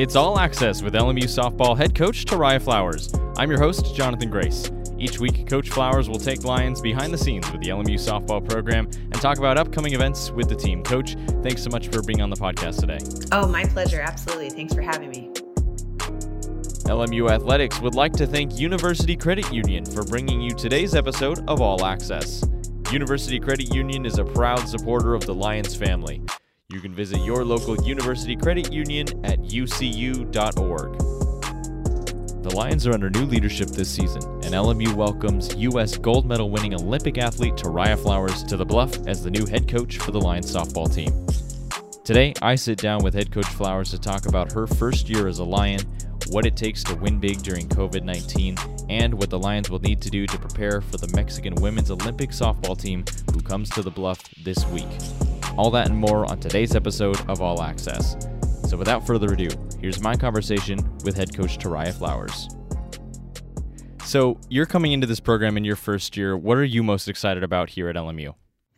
It's All Access with LMU softball head coach Tairia Flowers. I'm your host, Jonathan Grace. Each week, Coach Flowers will take Lions behind the scenes with the LMU softball program and talk about upcoming events with the team. Coach, thanks so much for being on the podcast today. Oh, my pleasure. Absolutely. Thanks for having me. LMU Athletics would like to thank University Credit Union for bringing you today's episode of All Access. University Credit Union is a proud supporter of the Lions family. You can visit your local University Credit Union at ucu.org. The Lions are under new leadership this season, and LMU welcomes U.S. gold medal winning Olympic athlete Tairia Flowers to the Bluff as the new head coach for the Lions softball team. Today, I sit down with head coach Flowers to talk about her first year as a Lion, what it takes to win big during COVID 19, and what the Lions will need to do to prepare for the Mexican women's Olympic softball team who comes to the Bluff this week. All that and more on today's episode of All Access. So without further ado, here's my conversation with head coach Tairia Flowers. So you're coming into this program in your first year. What are you most excited about here at LMU?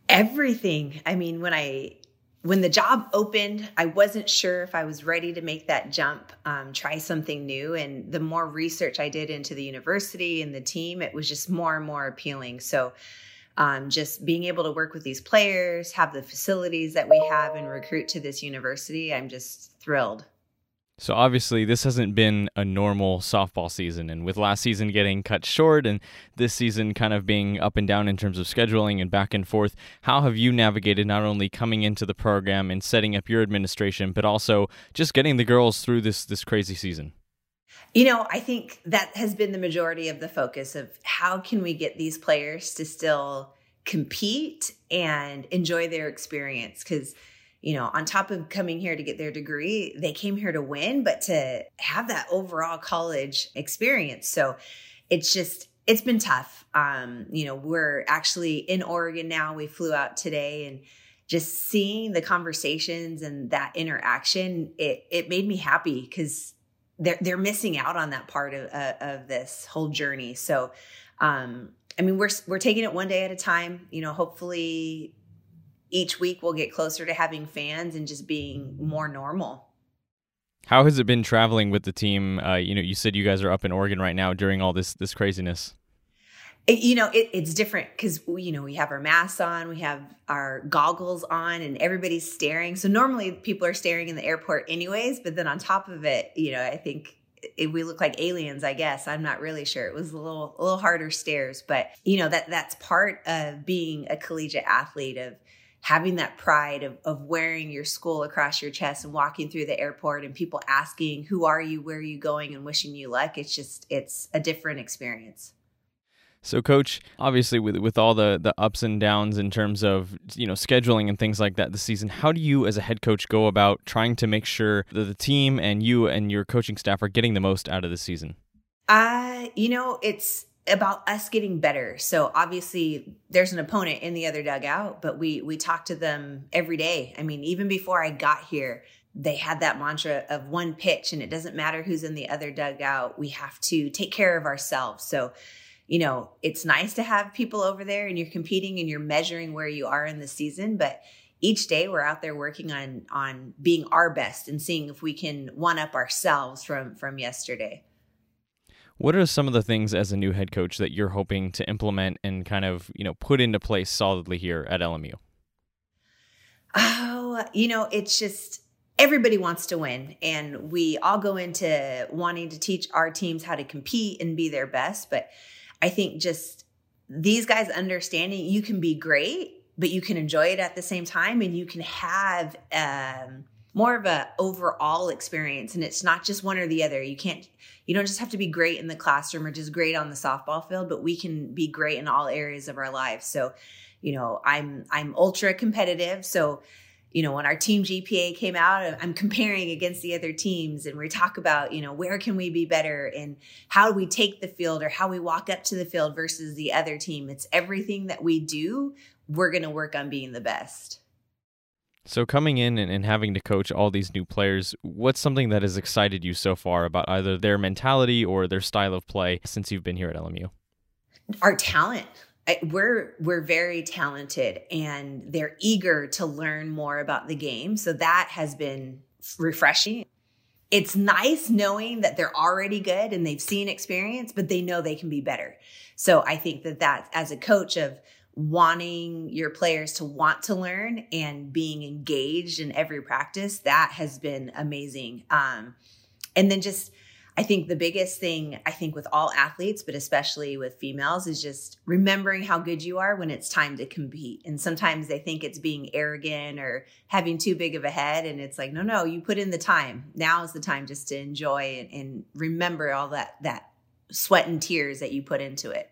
Everything. I mean, when I when the job opened, I wasn't sure if I was ready to make that jump, um, try something new. And the more research I did into the university and the team, it was just more and more appealing. So um, just being able to work with these players, have the facilities that we have, and recruit to this university, I'm just thrilled. So obviously, this hasn't been a normal softball season, and with last season getting cut short, and this season kind of being up and down in terms of scheduling and back and forth, how have you navigated not only coming into the program and setting up your administration, but also just getting the girls through this this crazy season? You know, I think that has been the majority of the focus of how can we get these players to still compete and enjoy their experience because you know, on top of coming here to get their degree, they came here to win, but to have that overall college experience. So it's just, it's been tough. Um, you know, we're actually in Oregon now. We flew out today and just seeing the conversations and that interaction, it, it made me happy because they're they're missing out on that part of uh, of this whole journey. So, um, I mean, we're we're taking it one day at a time. You know, hopefully, each week we'll get closer to having fans and just being more normal. How has it been traveling with the team? Uh, you know, you said you guys are up in Oregon right now during all this this craziness. It, you know, it, it's different because you know we have our masks on, we have our goggles on, and everybody's staring. So normally people are staring in the airport anyways, but then on top of it, you know, I think it, we look like aliens. I guess I'm not really sure. It was a little a little harder stares, but you know that that's part of being a collegiate athlete of having that pride of, of wearing your school across your chest and walking through the airport and people asking who are you where are you going and wishing you luck it's just it's a different experience so, coach, obviously, with with all the the ups and downs in terms of you know scheduling and things like that this season, how do you, as a head coach, go about trying to make sure that the team and you and your coaching staff are getting the most out of the season? Uh, you know, it's about us getting better. So obviously there's an opponent in the other dugout, but we we talk to them every day. I mean, even before I got here, they had that mantra of one pitch and it doesn't matter who's in the other dugout, we have to take care of ourselves. So you know, it's nice to have people over there and you're competing and you're measuring where you are in the season, but each day we're out there working on on being our best and seeing if we can one up ourselves from from yesterday. What are some of the things as a new head coach that you're hoping to implement and kind of, you know, put into place solidly here at LMU? Oh, you know, it's just everybody wants to win and we all go into wanting to teach our teams how to compete and be their best, but I think just these guys understanding you can be great, but you can enjoy it at the same time and you can have um, more of a overall experience and it's not just one or the other. You can't you don't just have to be great in the classroom or just great on the softball field, but we can be great in all areas of our lives. So, you know, I'm I'm ultra competitive, so you know, when our team GPA came out, uh, I'm comparing against the other teams and we talk about, you know, where can we be better and how do we take the field or how we walk up to the field versus the other team. It's everything that we do, we're going to work on being the best. So, coming in and, and having to coach all these new players, what's something that has excited you so far about either their mentality or their style of play since you've been here at LMU? Our talent. We're we're very talented and they're eager to learn more about the game so that has been refreshing it's nice knowing that they're already good and they've seen experience, but they know they can be better. So I think that that as a coach of wanting your players to want to learn and being engaged in every practice, that has been amazing. Um, and then just I think the biggest thing, I think, with all athletes, but especially with females, is just remembering how good you are when it's time to compete. And sometimes they think it's being arrogant or having too big of a head. And it's like, no, no, you put in the time. Now is the time just to enjoy and, and remember all that, that sweat and tears that you put into it.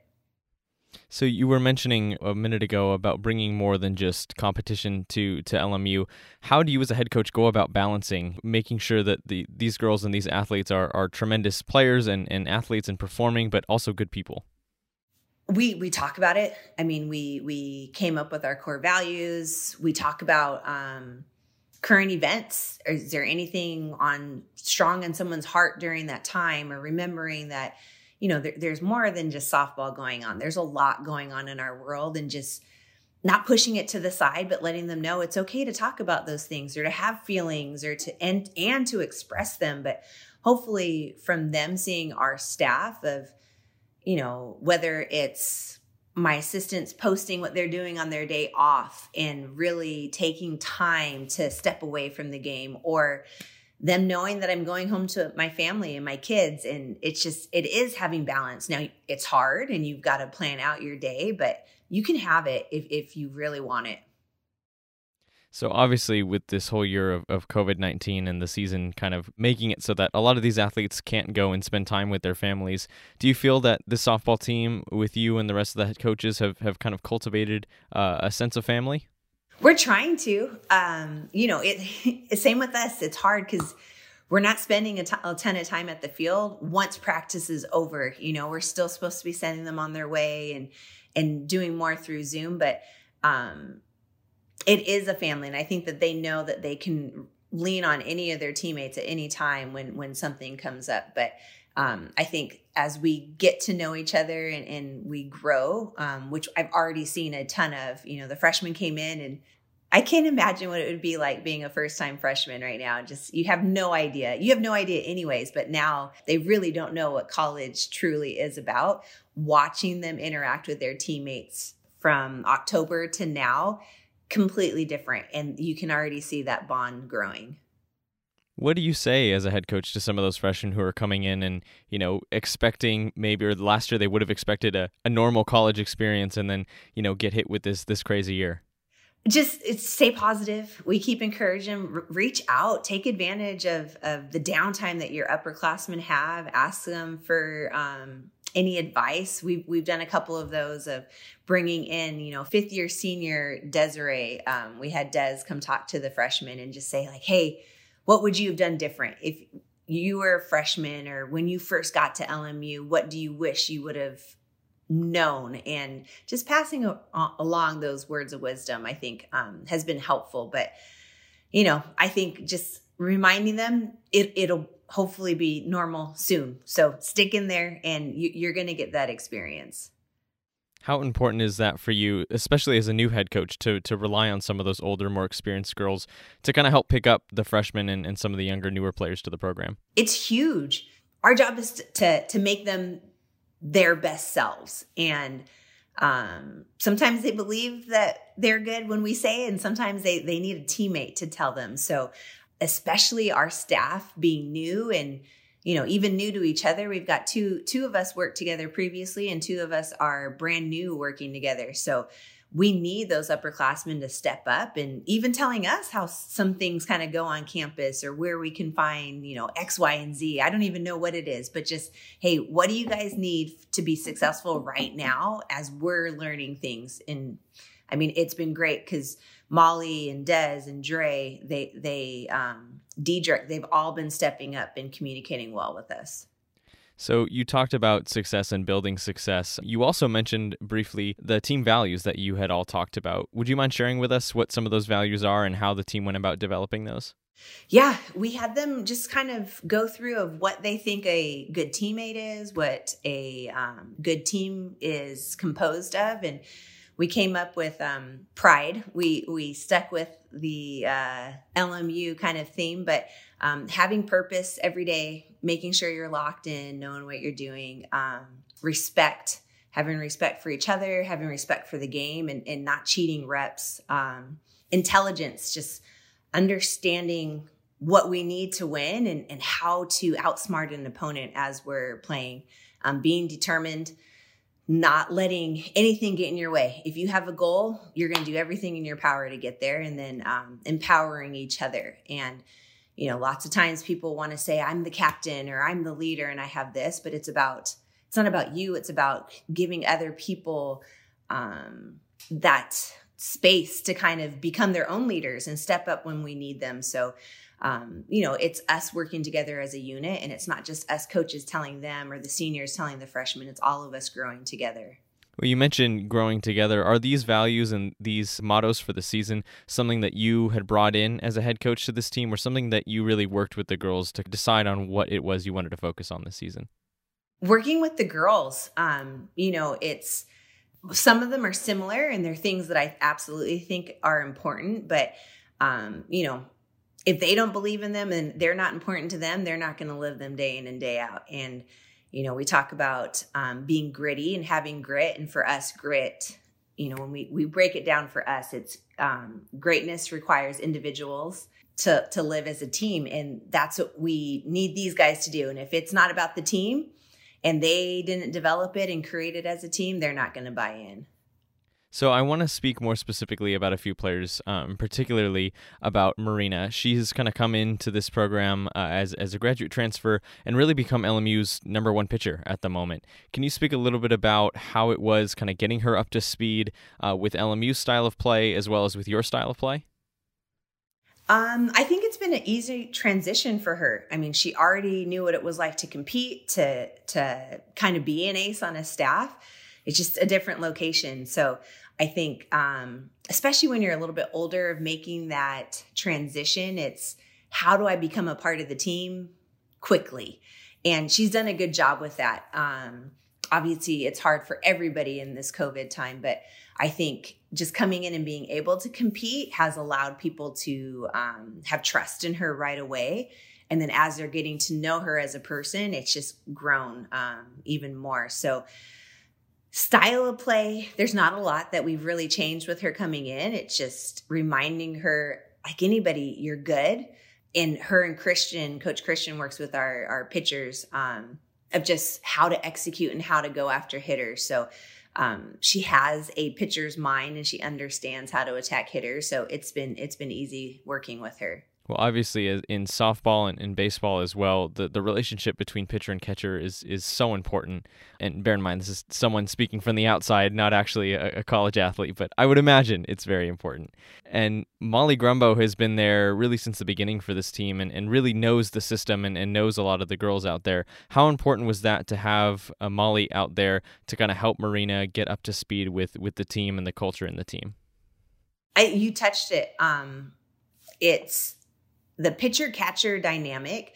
So you were mentioning a minute ago about bringing more than just competition to to LMU. How do you as a head coach go about balancing making sure that the these girls and these athletes are are tremendous players and, and athletes and performing but also good people? We we talk about it. I mean, we we came up with our core values. We talk about um current events. Is there anything on strong in someone's heart during that time or remembering that you know, there, there's more than just softball going on. There's a lot going on in our world and just not pushing it to the side, but letting them know it's okay to talk about those things or to have feelings or to and and to express them. But hopefully from them seeing our staff of, you know, whether it's my assistants posting what they're doing on their day off and really taking time to step away from the game or them knowing that I'm going home to my family and my kids. And it's just, it is having balance. Now, it's hard and you've got to plan out your day, but you can have it if, if you really want it. So, obviously, with this whole year of, of COVID 19 and the season kind of making it so that a lot of these athletes can't go and spend time with their families, do you feel that the softball team, with you and the rest of the head coaches, have, have kind of cultivated uh, a sense of family? We're trying to. Um, you know, it same with us. It's hard because we're not spending a, t- a ton of time at the field once practice is over. You know, we're still supposed to be sending them on their way and and doing more through Zoom, but um, it is a family, and I think that they know that they can lean on any of their teammates at any time when when something comes up. But um, I think as we get to know each other and, and we grow, um, which I've already seen a ton of, you know, the freshmen came in and I can't imagine what it would be like being a first time freshman right now. Just you have no idea. You have no idea, anyways, but now they really don't know what college truly is about. Watching them interact with their teammates from October to now, completely different. And you can already see that bond growing. What do you say as a head coach to some of those freshmen who are coming in and, you know, expecting maybe or last year they would have expected a, a normal college experience and then, you know, get hit with this this crazy year? Just stay positive. We keep encouraging, reach out, take advantage of of the downtime that your upperclassmen have. Ask them for um, any advice. We've we've done a couple of those of bringing in, you know, fifth year senior Desiree. Um, we had Des come talk to the freshmen and just say like, "Hey, what would you have done different if you were a freshman or when you first got to LMU? What do you wish you would have known? And just passing a, a, along those words of wisdom, I think, um, has been helpful. But, you know, I think just reminding them it, it'll hopefully be normal soon. So stick in there and you, you're going to get that experience. How important is that for you, especially as a new head coach, to to rely on some of those older, more experienced girls to kind of help pick up the freshmen and, and some of the younger, newer players to the program? It's huge. Our job is to to, make them their best selves. And um, sometimes they believe that they're good when we say it, and sometimes they they need a teammate to tell them. So especially our staff being new and you know even new to each other. We've got two two of us worked together previously and two of us are brand new working together. So we need those upperclassmen to step up and even telling us how some things kind of go on campus or where we can find you know x y and z. I don't even know what it is but just hey what do you guys need to be successful right now as we're learning things? And i mean it's been great because molly and des and dre they they um Diedrich, they've all been stepping up and communicating well with us. So, you talked about success and building success. You also mentioned briefly the team values that you had all talked about. Would you mind sharing with us what some of those values are and how the team went about developing those? Yeah, we had them just kind of go through of what they think a good teammate is, what a um, good team is composed of, and we came up with um, pride. We we stuck with the uh, LMU kind of theme, but um, having purpose every day, making sure you're locked in, knowing what you're doing, um, respect, having respect for each other, having respect for the game, and, and not cheating reps, um, intelligence, just understanding what we need to win and, and how to outsmart an opponent as we're playing, um, being determined not letting anything get in your way. If you have a goal, you're going to do everything in your power to get there and then um, empowering each other. And, you know, lots of times people want to say, I'm the captain or I'm the leader and I have this, but it's about, it's not about you. It's about giving other people um, that space to kind of become their own leaders and step up when we need them. So, um, you know, it's us working together as a unit, and it's not just us coaches telling them or the seniors telling the freshmen. It's all of us growing together. Well, you mentioned growing together. Are these values and these mottos for the season something that you had brought in as a head coach to this team, or something that you really worked with the girls to decide on what it was you wanted to focus on this season? Working with the girls, um, you know, it's some of them are similar and they're things that I absolutely think are important, but um, you know, if they don't believe in them and they're not important to them, they're not going to live them day in and day out. And, you know, we talk about um, being gritty and having grit. And for us, grit, you know, when we, we break it down for us, it's um, greatness requires individuals to, to live as a team. And that's what we need these guys to do. And if it's not about the team and they didn't develop it and create it as a team, they're not going to buy in. So I want to speak more specifically about a few players, um, particularly about Marina. She's kind of come into this program uh, as as a graduate transfer and really become LMU's number one pitcher at the moment. Can you speak a little bit about how it was kind of getting her up to speed uh, with LMU's style of play as well as with your style of play? Um, I think it's been an easy transition for her. I mean, she already knew what it was like to compete, to to kind of be an ace on a staff it's just a different location. So I think, um, especially when you're a little bit older, of making that transition, it's how do I become a part of the team quickly? And she's done a good job with that. Um, obviously, it's hard for everybody in this COVID time, but I think just coming in and being able to compete has allowed people to um, have trust in her right away. And then as they're getting to know her as a person, it's just grown um, even more. So, style of play, there's not a lot that we've really changed with her coming in. It's just reminding her, like anybody, you're good. And her and Christian, Coach Christian works with our our pitchers um, of just how to execute and how to go after hitters. So um, she has a pitcher's mind and she understands how to attack hitters. So it's been it's been easy working with her. Well, obviously, in softball and in baseball as well, the, the relationship between pitcher and catcher is is so important. And bear in mind, this is someone speaking from the outside, not actually a, a college athlete, but I would imagine it's very important. And Molly Grumbo has been there really since the beginning for this team and, and really knows the system and, and knows a lot of the girls out there. How important was that to have a Molly out there to kind of help Marina get up to speed with, with the team and the culture in the team? I, you touched it. Um, it's the pitcher catcher dynamic,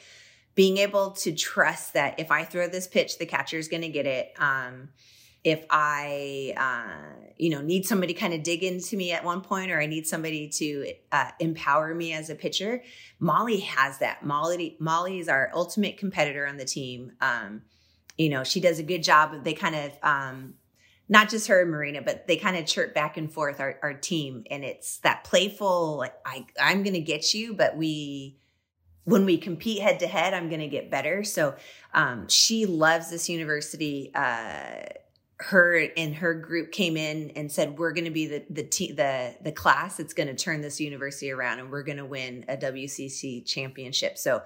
being able to trust that if I throw this pitch, the catcher is going to get it. Um, if I, uh, you know, need somebody kind of dig into me at one point, or I need somebody to uh, empower me as a pitcher, Molly has that. Molly, Molly is our ultimate competitor on the team. Um, you know, she does a good job. They kind of um, not just her and Marina, but they kind of chirp back and forth our, our team. And it's that playful, like, I, I'm going to get you, but we, when we compete head to head, I'm going to get better. So um, she loves this university. Uh, her and her group came in and said, "We're going to be the the the the class that's going to turn this university around, and we're going to win a WCC championship." So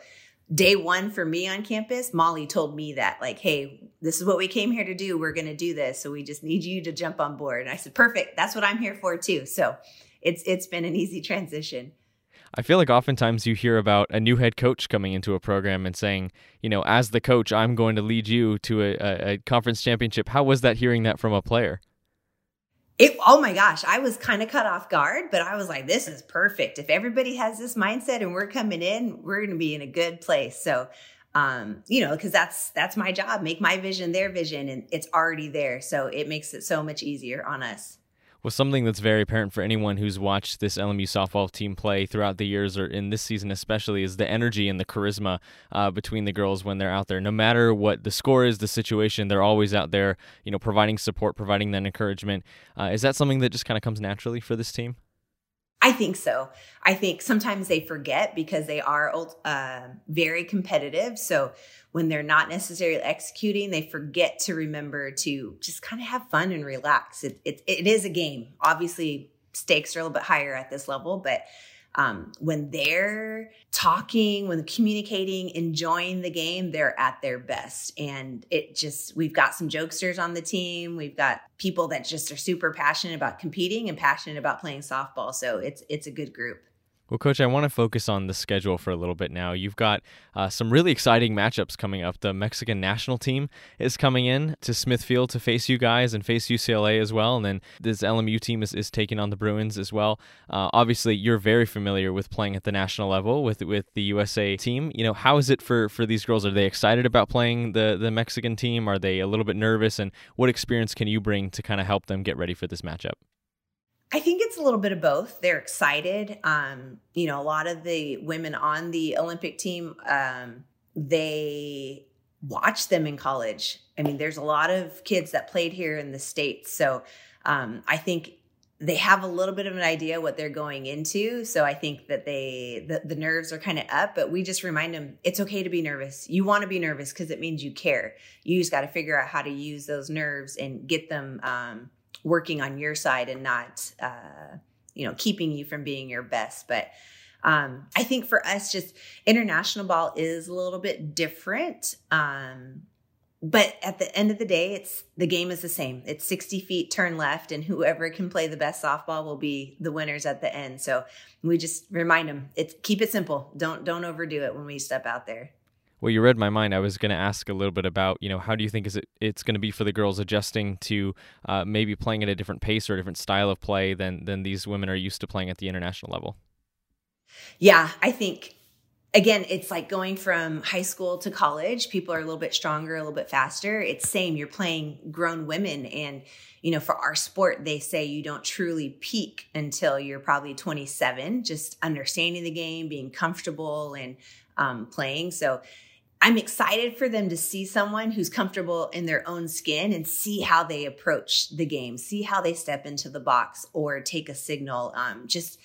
day one for me on campus, Molly told me that, like, hey, this is what we came here to do. We're going to do this. So we just need you to jump on board. And I said, perfect. That's what I'm here for too. So it's it's been an easy transition. I feel like oftentimes you hear about a new head coach coming into a program and saying, you know, as the coach, I'm going to lead you to a, a, a conference championship. How was that hearing that from a player? It oh my gosh i was kind of cut off guard but i was like this is perfect. If everybody has this mindset and we're coming in we're going to be in a good place. So um you know because that's that's my job. Make my vision their vision and it's already there. So it makes it so much easier on us Well, something that's very apparent for anyone who's watched this LMU softball team play throughout the years, or in this season especially, is the energy and the charisma uh, between the girls when they're out there. No matter what the score is, the situation, they're always out there, you know, providing support, providing that encouragement. Uh, is that something that just kind of comes naturally for this team? I think so. I think sometimes they forget because they are uh, very competitive. So when they're not necessarily executing, they forget to remember to just kind of have fun and relax. It, it, it is a game. Obviously, stakes are a little bit higher at this level, but um, when they're talking, when communicating, enjoying the game, they're at their best. And it just, we've got some jokesters on the team. We've got people that just are super passionate about competing and passionate about playing softball. So it's, it's a good group. Well, Coach, I want to focus on the schedule for a little bit now. You've got uh, some really exciting matchups coming up. The Mexican national team is coming in to Smithfield to face you guys and face UCLA as well. And then this LMU team is, is taking on the Bruins as well. Uh, obviously, you're very familiar with playing at the national level with with the USA team. You know, how is it for, for these girls? Are they excited about playing the, the Mexican team? Are they a little bit nervous? And what experience can you bring to kind of help them get ready for this matchup? I think it's a little bit of both. They're excited. Um, you know, a lot of the women on the Olympic team, um, they watch them in college. I mean, there's a lot of kids that played here in the States. So um, I think they have a little bit of an idea what they're going into. So I think that they, the, the nerves are kind of up, but we just remind them it's okay to be nervous. You want to be nervous because it means you care. You just got to figure out how to use those nerves and get them um, working on your side and not uh, you know keeping you from being your best. But um, i think for us just international ball is a little bit different um, but at the end of the day it's the game is the same. It's 60 feet turn left and whoever can play the best softball will be the winners at the end. So we just remind them it's keep it simple. Don't don't overdo it when we step out there well, you read my mind. I was going to ask a little bit about, you know, how do you think is it it's going to be for the girls adjusting to uh, maybe playing at a different pace or a different style of play than than these women are used to playing at the international level? Yeah, I think again, it's like going from high school to college. People are a little bit stronger, a little bit faster. It's same. You're playing grown women, and you know, for our sport, they say you don't truly peak until you're probably 27. Just understanding the game, being comfortable, and um, playing. So I'm excited for them to see someone who's comfortable in their own skin and see how they approach the game, see how they step into the box or take a signal. Um, just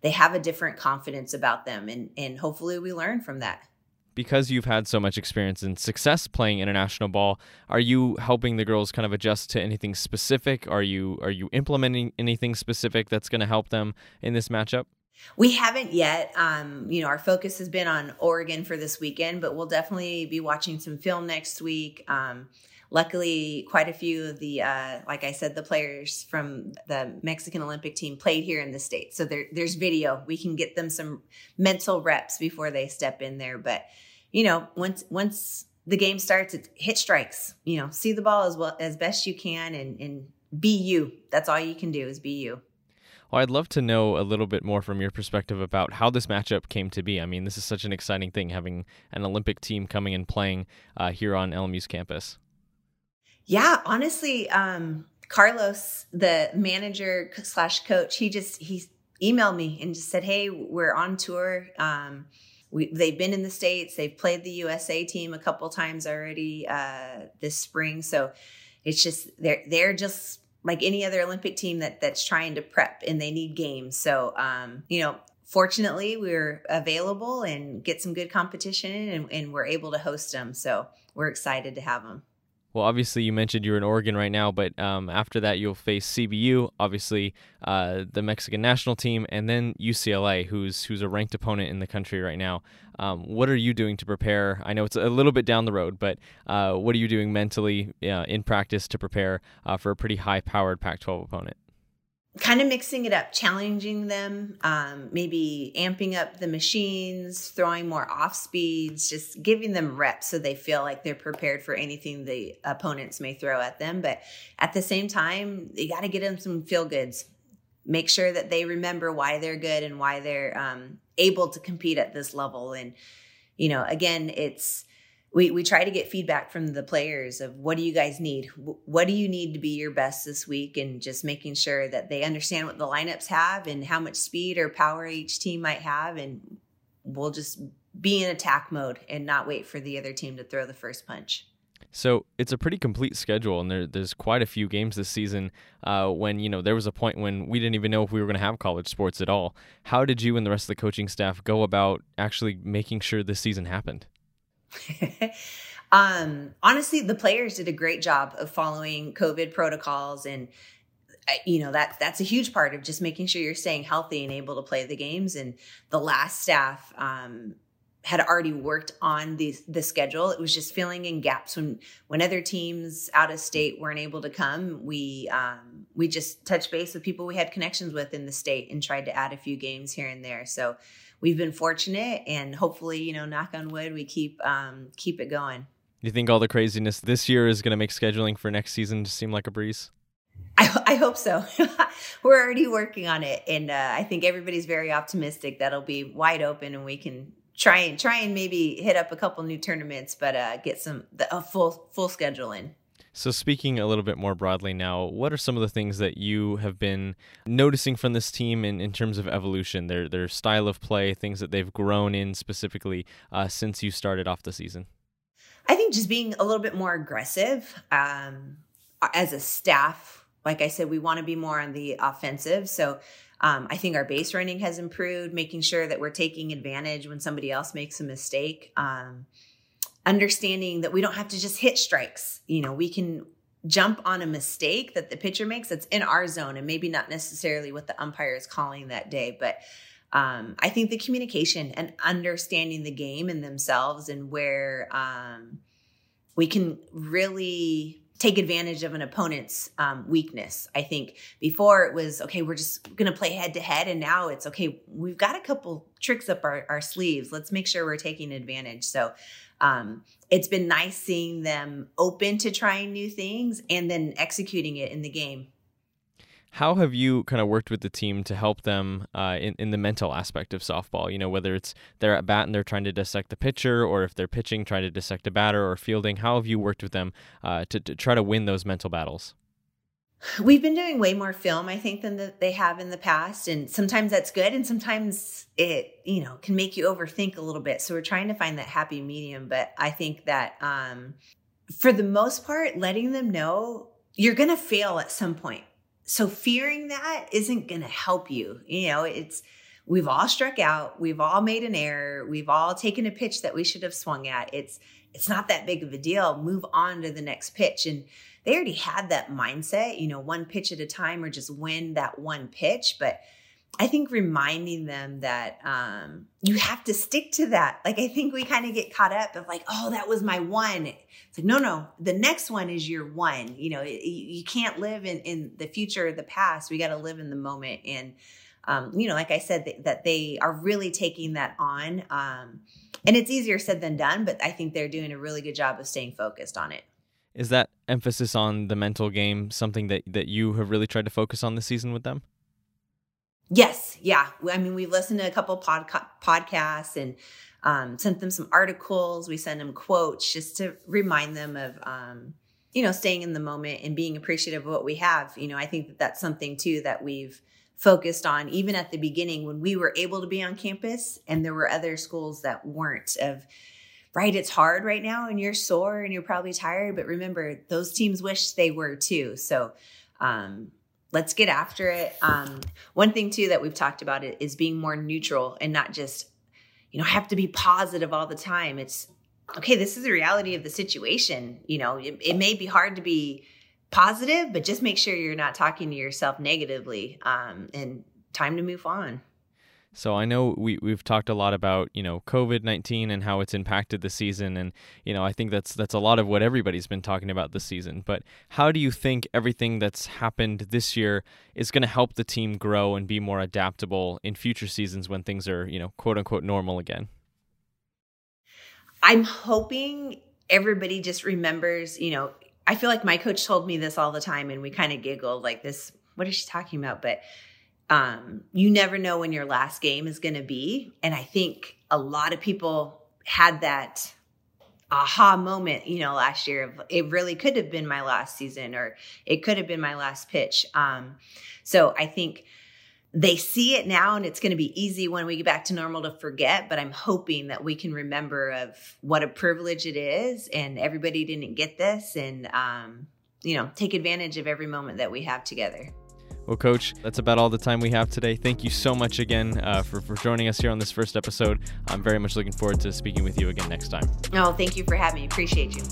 they have a different confidence about them, and and hopefully we learn from that. Because you've had so much experience and success playing international ball, are you helping the girls kind of adjust to anything specific? Are you are you implementing anything specific that's going to help them in this matchup? We haven't yet. Um, you know, our focus has been on Oregon for this weekend, but we'll definitely be watching some film next week. Um, luckily, quite a few of the, uh, like I said, the players from the Mexican Olympic team played here in the States. So there, there's video. We can get them some mental reps before they step in there. But, you know, once, once the game starts, it's hit strikes, you know, see the ball as well as best you can and, and be you. That's all you can do is be you. Well, I'd love to know a little bit more from your perspective about how this matchup came to be. I mean, this is such an exciting thing having an Olympic team coming and playing uh, here on LMU's campus. Yeah, honestly, um, Carlos, the manager slash coach, he just he emailed me and just said, "Hey, we're on tour. Um, we, they've been in the states. They've played the USA team a couple times already uh, this spring. So it's just they're they're just like any other Olympic team that that's trying to prep and they need games. So um, you know, fortunately we're available and get some good competition and, and we're able to host them. So we're excited to have them. Well, obviously, you mentioned you're in Oregon right now, but um, after that, you'll face CBU, obviously uh, the Mexican national team, and then UCLA, who's who's a ranked opponent in the country right now. Um, what are you doing to prepare? I know it's a little bit down the road, but uh, what are you doing mentally uh, in practice to prepare uh, for a pretty high-powered Pac-12 opponent? Kind of mixing it up, challenging them, um, maybe amping up the machines, throwing more off speeds, just giving them reps so they feel like they're prepared for anything the opponents may throw at them. But at the same time, you got to get them some feel goods. Make sure that they remember why they're good and why they're um, able to compete at this level. And, you know, again, it's, we we try to get feedback from the players of what do you guys need what do you need to be your best this week and just making sure that they understand what the lineups have and how much speed or power each team might have and we'll just be in attack mode and not wait for the other team to throw the first punch so it's a pretty complete schedule, and there, there's quite a few games this season. Uh, when you know there was a point when we didn't even know if we were going to have college sports at all. How did you and the rest of the coaching staff go about actually making sure this season happened? um, honestly, the players did a great job of following COVID protocols and uh, you know that that's a huge part of just making sure you're staying healthy and able to play the games. And the last staff um, had already worked on the the schedule. It was just filling in gaps. When when other teams out of state weren't able to come we um, we just touched base with people we had connections with in the state and tried to add a few games here and there. So we've been fortunate and hopefully, you know, knock on wood, we keep um, keep it going. You think all the craziness this year is going to make scheduling for next season seem like a breeze? I, I hope so. We're already working on it, and uh, I think everybody's very optimistic that'll be wide open, and we can try and try and maybe hit up a couple new tournaments, but uh, get some the, a full full schedule in. So, speaking a little bit more broadly now, what are some of the things that you have been noticing from this team in, in terms of evolution, their their style of play, things that they've grown in specifically uh, since you started off the season? I think just being a little bit more aggressive um, as a staff. Like I said, we want to be more on the offensive. So um, I think our base running has improved, making sure that we're taking advantage when somebody else makes a mistake. Um, understanding that we don't have to just hit strikes. You know, we can jump on a mistake that the pitcher makes that's in our zone and maybe not necessarily what the umpire is calling that day. But um, I think the communication and understanding the game and themselves and where um, we can really take advantage of an opponent's um, weakness. I think before it was okay, we're just going to play head to head, and now it's okay. We've got a couple tricks up our, our sleeves. Let's make sure we're taking advantage. So um, it's been nice seeing them open to trying new things and then executing it in the game. How have you kind of worked with the team to help them uh, in, in the mental aspect of softball? You know, whether it's they're at bat and they're trying to dissect the pitcher, or if they're pitching, trying to dissect a batter, or fielding. How have you worked with them uh, to, to try to win those mental battles? We've been doing way more film, I think, than the, they have in the past. And sometimes that's good. And sometimes it, you know, can make you overthink a little bit. So we're trying to find that happy medium. But I think that um, for the most part, letting them know you're going to fail at some point. So fearing that isn't going to help you. You know, it's, we've all struck out. We've all made an error. We've all taken a pitch that we should have swung at. It's, it's not that big of a deal. Move on to the next pitch. And, they already had that mindset, you know, one pitch at a time or just win that one pitch. But I think reminding them that um, you have to stick to that. Like, I think we kind of get caught up of like, oh, that was my one. It's like, no, no, the next one is your one. You know, you, you can't live in, in the future or the past. We got to live in the moment. And, um, you know, like I said, th- that they are really taking that on. Um, and it's easier said than done, but I think they're doing a really good job of staying focused on it. Is that emphasis on the mental game something that, that you have really tried to focus on this season with them? Yes, yeah. I mean, we've listened to a couple podca- podcasts and um, sent them some articles. We send them quotes just to remind them of, um, you know, staying in the moment and being appreciative of what we have. You know, I think that that's something too that we've focused on even at the beginning when we were able to be on campus and there were other schools that weren't of right, it's hard right now and you're sore and you're probably tired, but remember, those teams wish they were too. So, um, let's get after it. Um, one thing too that we've talked about it is being more neutral and not just, you know, have to be positive all the time. It's okay. This is the reality of the situation. You know, it, it may be hard to be positive, but just make sure you're not talking to yourself negatively. Um, and time to move on. So I know we we've talked a lot about you know COVID nineteen and how it's impacted the season, and you know I think that's that's a lot of what everybody's been talking about this season. But how do you think everything that's happened this year is going to help the team grow and be more adaptable in future seasons when things are you know quote unquote normal again? I'm hoping everybody just remembers. You know, I feel like my coach told me this all the time, and we kind of giggled like this. What is she talking about? But um, you never know when your last game is going to be. And I think a lot of people had that aha moment, you know, last year. It really could have been my last season or it could have been my last pitch. Um, so I think they see it now and it's going to be easy when we get back to normal to forget but i'm hoping that we can remember of what a privilege it is and everybody didn't get this and um, you know take advantage of every moment that we have together well, Coach, that's about all the time we have today. Thank you so much again uh, for, for joining us here on this first episode. I'm very much looking forward to speaking with you again next time. Oh, thank you for having me. Appreciate you.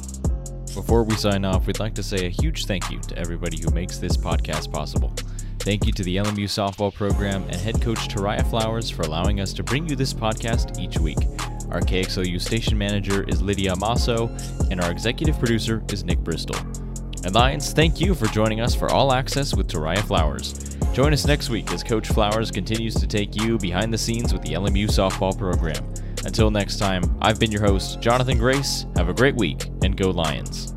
Before we sign off, we'd like to say a huge thank you to everybody who makes this podcast possible. Thank you to the LMU softball program and head coach Tairia Flowers for allowing us to bring you this podcast each week. Our KXLU station manager is Lydia Masso, and our executive producer is Nick Bristol. And Lions, thank you for joining us for All Access with Tairia Flowers. Join us next week as Coach Flowers continues to take you behind the scenes with the LMU softball program. Until next time, I've been your host, Jonathan Grace. Have a great week, and go Lions.